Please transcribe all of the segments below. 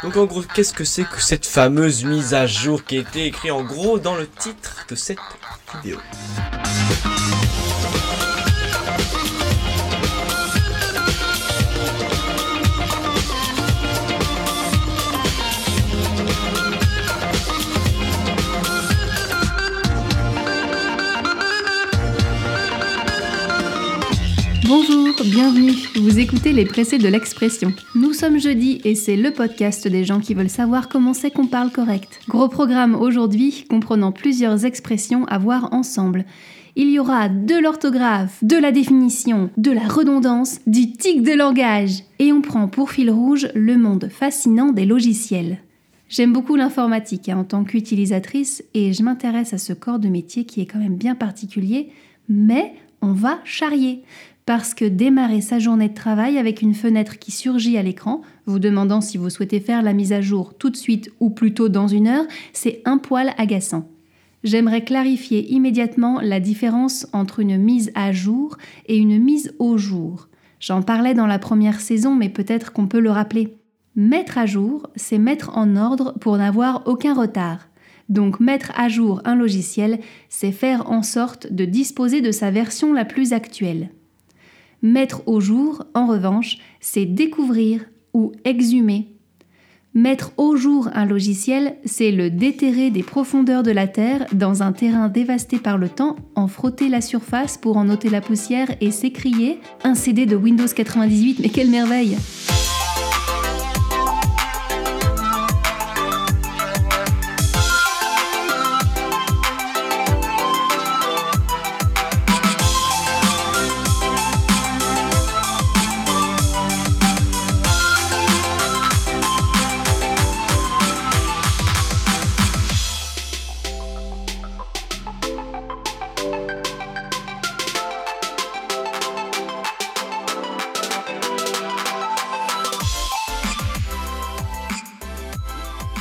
Donc en gros, qu'est-ce que c'est que cette fameuse mise à jour qui a été écrite en gros dans le titre de cette vidéo? Bonjour, bienvenue. Vous écoutez les pressés de l'expression. Nous sommes jeudi et c'est le podcast des gens qui veulent savoir comment c'est qu'on parle correct. Gros programme aujourd'hui comprenant plusieurs expressions à voir ensemble. Il y aura de l'orthographe, de la définition, de la redondance, du tic de langage. Et on prend pour fil rouge le monde fascinant des logiciels. J'aime beaucoup l'informatique hein, en tant qu'utilisatrice et je m'intéresse à ce corps de métier qui est quand même bien particulier, mais on va charrier parce que démarrer sa journée de travail avec une fenêtre qui surgit à l'écran, vous demandant si vous souhaitez faire la mise à jour tout de suite ou plutôt dans une heure, c'est un poil agaçant. J'aimerais clarifier immédiatement la différence entre une mise à jour et une mise au jour. J'en parlais dans la première saison, mais peut-être qu'on peut le rappeler. Mettre à jour, c'est mettre en ordre pour n'avoir aucun retard. Donc mettre à jour un logiciel, c'est faire en sorte de disposer de sa version la plus actuelle. Mettre au jour, en revanche, c'est découvrir ou exhumer. Mettre au jour un logiciel, c'est le déterrer des profondeurs de la Terre dans un terrain dévasté par le temps, en frotter la surface pour en ôter la poussière et s'écrier un CD de Windows 98, mais quelle merveille!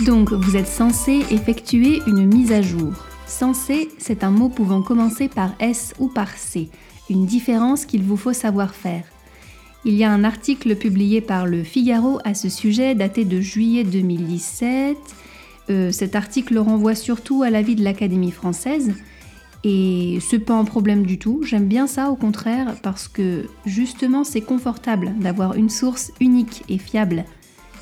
Donc, vous êtes censé effectuer une mise à jour. Censé, c'est un mot pouvant commencer par S ou par C, une différence qu'il vous faut savoir faire. Il y a un article publié par le Figaro à ce sujet, daté de juillet 2017. Euh, cet article renvoie surtout à l'avis de l'Académie française. Et c'est pas un problème du tout, j'aime bien ça au contraire parce que justement c'est confortable d'avoir une source unique et fiable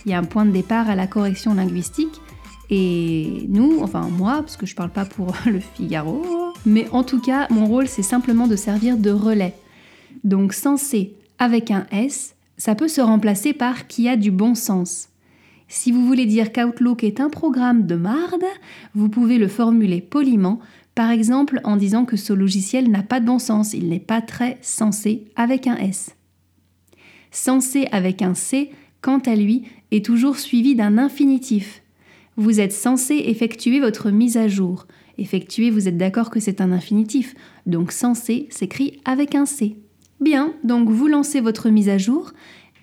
il y a un point de départ à la correction linguistique. Et nous, enfin moi, parce que je parle pas pour le Figaro, mais en tout cas, mon rôle c'est simplement de servir de relais. Donc censé avec un S, ça peut se remplacer par qui a du bon sens. Si vous voulez dire qu'Outlook est un programme de marde, vous pouvez le formuler poliment, par exemple en disant que ce logiciel n'a pas de bon sens, il n'est pas très sensé avec un S. Sensé avec un C, quant à lui, est toujours suivi d'un infinitif. Vous êtes censé effectuer votre mise à jour. Effectuer, vous êtes d'accord que c'est un infinitif, donc censé s'écrit avec un C. Bien, donc vous lancez votre mise à jour,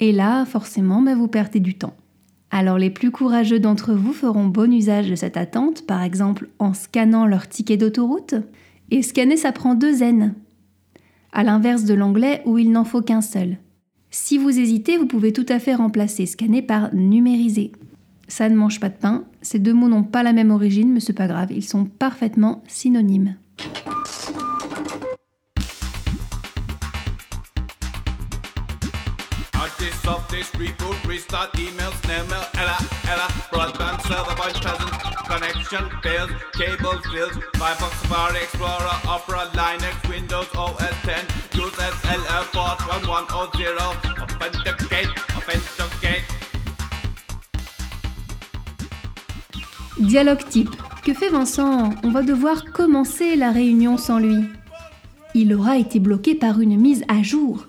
et là, forcément, bah, vous perdez du temps. Alors les plus courageux d'entre vous feront bon usage de cette attente, par exemple en scannant leur ticket d'autoroute. Et scanner, ça prend deux N. À l'inverse de l'anglais où il n'en faut qu'un seul. Si vous hésitez, vous pouvez tout à fait remplacer scanner par numériser. Ça ne mange pas de pain, ces deux mots n'ont pas la même origine, mais c'est pas grave, ils sont parfaitement synonymes. Connection fails, cable fails, Firefox, Safari, Explorer, Opera, Linux, Windows, OS 10, use SLR port 1110, authenticate, authenticate. Dialogue type. Que fait Vincent? On va devoir commencer la réunion sans lui. Il aura été bloqué par une mise à jour.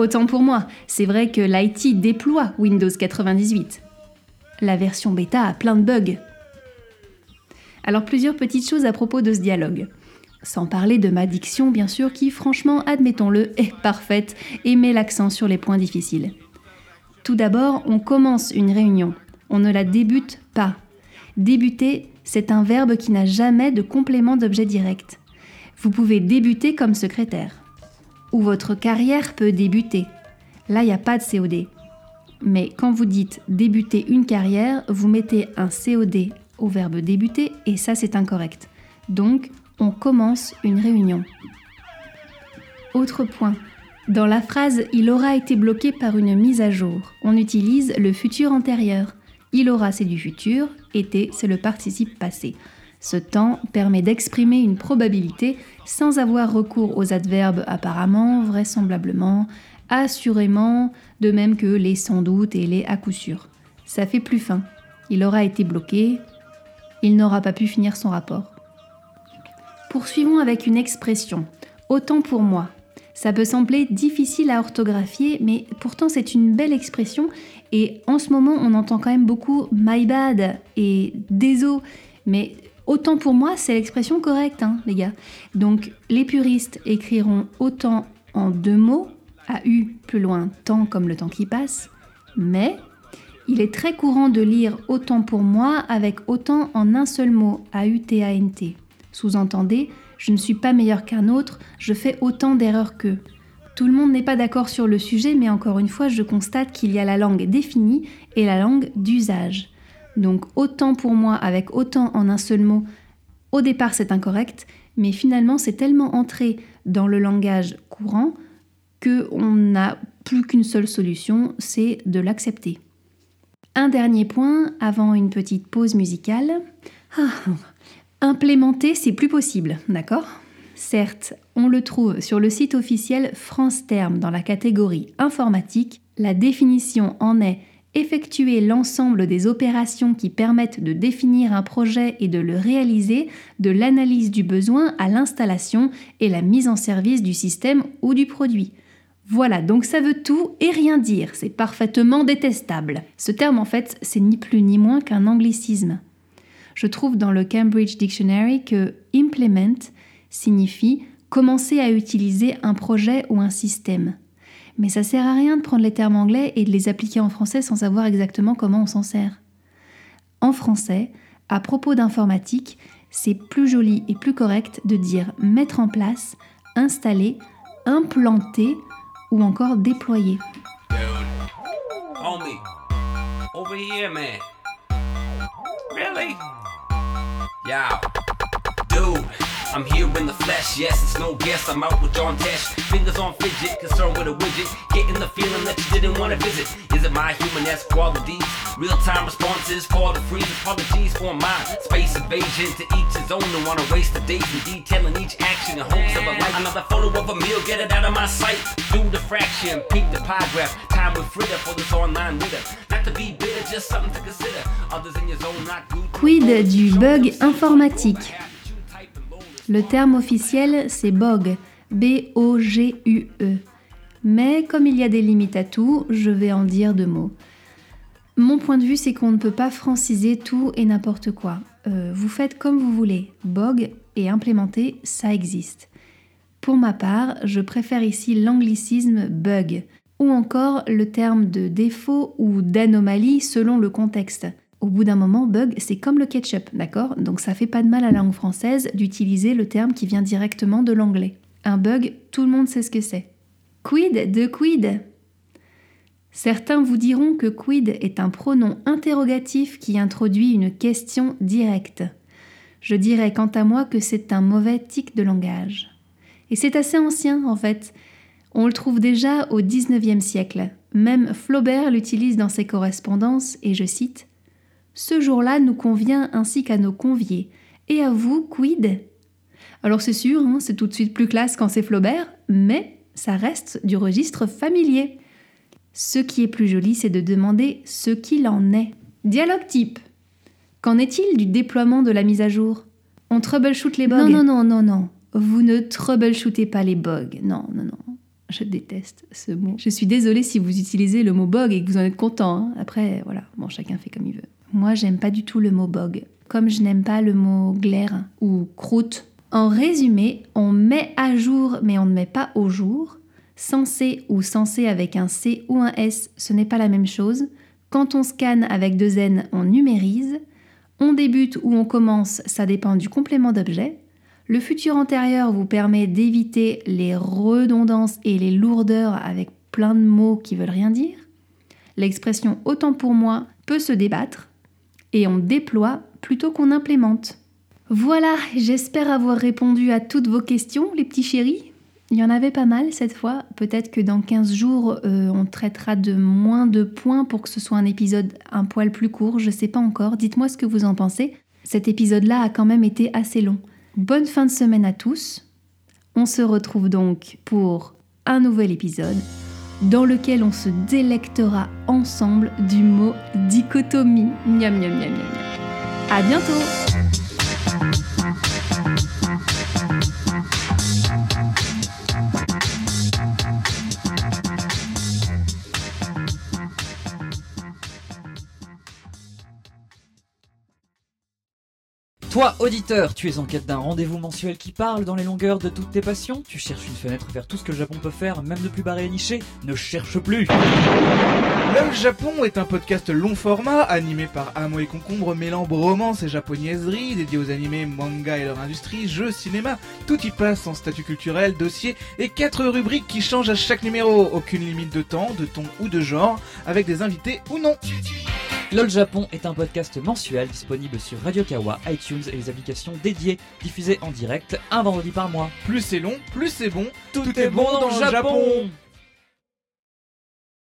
Autant pour moi, c'est vrai que l'IT déploie Windows 98. La version bêta a plein de bugs. Alors plusieurs petites choses à propos de ce dialogue. Sans parler de ma diction, bien sûr, qui, franchement, admettons-le, est parfaite et met l'accent sur les points difficiles. Tout d'abord, on commence une réunion. On ne la débute pas. Débuter, c'est un verbe qui n'a jamais de complément d'objet direct. Vous pouvez débuter comme secrétaire. Ou votre carrière peut débuter. Là, il n'y a pas de COD. Mais quand vous dites débuter une carrière, vous mettez un COD au verbe débuter et ça c'est incorrect. Donc, on commence une réunion. Autre point. Dans la phrase Il aura été bloqué par une mise à jour, on utilise le futur antérieur. Il aura c'est du futur, été c'est le participe passé. Ce temps permet d'exprimer une probabilité sans avoir recours aux adverbes apparemment, vraisemblablement, assurément, de même que les sans doute et les à coup sûr. Ça fait plus fin. Il aura été bloqué, il n'aura pas pu finir son rapport. Poursuivons avec une expression. Autant pour moi. Ça peut sembler difficile à orthographier, mais pourtant c'est une belle expression et en ce moment on entend quand même beaucoup my bad et désolé, mais autant pour moi c'est l'expression correcte, hein, les gars. Donc les puristes écriront autant en deux mots, à U plus loin, temps comme le temps qui passe, mais il est très courant de lire autant pour moi avec autant en un seul mot, A-U-T-A-N-T. Sous-entendez, je ne suis pas meilleur qu'un autre, je fais autant d'erreurs qu'eux. Tout le monde n'est pas d'accord sur le sujet, mais encore une fois, je constate qu'il y a la langue définie et la langue d'usage. Donc autant pour moi avec autant en un seul mot, au départ c'est incorrect, mais finalement c'est tellement entré dans le langage courant qu'on n'a plus qu'une seule solution, c'est de l'accepter. Un dernier point avant une petite pause musicale. Ah, implémenter, c'est plus possible, d'accord? Certes, on le trouve sur le site officiel France Terme dans la catégorie informatique. La définition en est effectuer l'ensemble des opérations qui permettent de définir un projet et de le réaliser, de l'analyse du besoin à l'installation et la mise en service du système ou du produit. Voilà, donc ça veut tout et rien dire, c'est parfaitement détestable. Ce terme en fait, c'est ni plus ni moins qu'un anglicisme. Je trouve dans le Cambridge Dictionary que implement signifie commencer à utiliser un projet ou un système. Mais ça sert à rien de prendre les termes anglais et de les appliquer en français sans savoir exactement comment on s'en sert. En français, à propos d'informatique, c'est plus joli et plus correct de dire mettre en place, installer, implanter ou encore déployer. I'm here in the flesh, yes, it's no guess. I'm out with John Tesh. Fingers on fidget, concerned with a widget. Getting the feeling that you didn't want to visit. Is it my human S qualities? Real time responses for the free apologies for mine. Space invasion to each his own. Don't wanna waste the days in detailing each action in hopes of a life. Another photo of a meal, get it out of my sight. Do the fraction, peep the pie graph. Time with Fritter for this online reader. Not to be bitter, just something to consider. Others in your zone, not good. Quid du bug informatique Le terme officiel, c'est BOG, B-O-G-U-E. Mais comme il y a des limites à tout, je vais en dire deux mots. Mon point de vue, c'est qu'on ne peut pas franciser tout et n'importe quoi. Euh, vous faites comme vous voulez. BOG et implémenter, ça existe. Pour ma part, je préfère ici l'anglicisme bug, ou encore le terme de défaut ou d'anomalie selon le contexte. Au bout d'un moment, bug, c'est comme le ketchup, d'accord? Donc ça fait pas de mal à la langue française d'utiliser le terme qui vient directement de l'anglais. Un bug, tout le monde sait ce que c'est. Quid de quid? Certains vous diront que quid est un pronom interrogatif qui introduit une question directe. Je dirais quant à moi que c'est un mauvais tic de langage. Et c'est assez ancien en fait. On le trouve déjà au XIXe siècle. Même Flaubert l'utilise dans ses correspondances et je cite Ce jour-là nous convient ainsi qu'à nos conviés. Et à vous, quid? Alors c'est sûr, hein, c'est tout de suite plus classe quand c'est Flaubert, mais ça reste du registre familier. Ce qui est plus joli, c'est de demander ce qu'il en est. Dialogue type. Qu'en est-il du déploiement de la mise à jour? On troubleshoot les bugs? Non, non, non, non, non. Vous ne troubleshootez pas les bugs. Non, non, non. Je déteste ce mot. Je suis désolée si vous utilisez le mot bug et que vous en êtes content. hein. Après, voilà, bon, chacun fait comme il veut. Moi, j'aime pas du tout le mot bug. Comme je n'aime pas le mot glaire ou croûte. En résumé, on met à jour, mais on ne met pas au jour. Censé ou censé avec un C ou un S, ce n'est pas la même chose. Quand on scanne avec deux N, on numérise. On débute ou on commence, ça dépend du complément d'objet. Le futur antérieur vous permet d'éviter les redondances et les lourdeurs avec plein de mots qui veulent rien dire. L'expression autant pour moi peut se débattre et on déploie plutôt qu'on implémente. Voilà, j'espère avoir répondu à toutes vos questions, les petits chéris. Il y en avait pas mal cette fois. Peut-être que dans 15 jours, euh, on traitera de moins de points pour que ce soit un épisode un poil plus court. Je sais pas encore. Dites-moi ce que vous en pensez. Cet épisode-là a quand même été assez long. Bonne fin de semaine à tous. On se retrouve donc pour un nouvel épisode dans lequel on se délectera ensemble du mot dichotomie. Miam miam miam miam. À bientôt Toi, auditeur, tu es en quête d'un rendez-vous mensuel qui parle dans les longueurs de toutes tes passions Tu cherches une fenêtre vers tout ce que le Japon peut faire, même de plus barré et niché Ne cherche plus Le Japon est un podcast long format animé par Amo et Concombre mêlant bromance et japonaiserie, dédié aux animés, manga et leur industrie, jeux, cinéma. Tout y passe en statut culturel, dossier et quatre rubriques qui changent à chaque numéro. Aucune limite de temps, de ton ou de genre, avec des invités ou non. LOL Japon est un podcast mensuel disponible sur Radio Kawa, iTunes et les applications dédiées, diffusé en direct un vendredi par mois. Plus c'est long, plus c'est bon. Tout, est bon dans, le Japon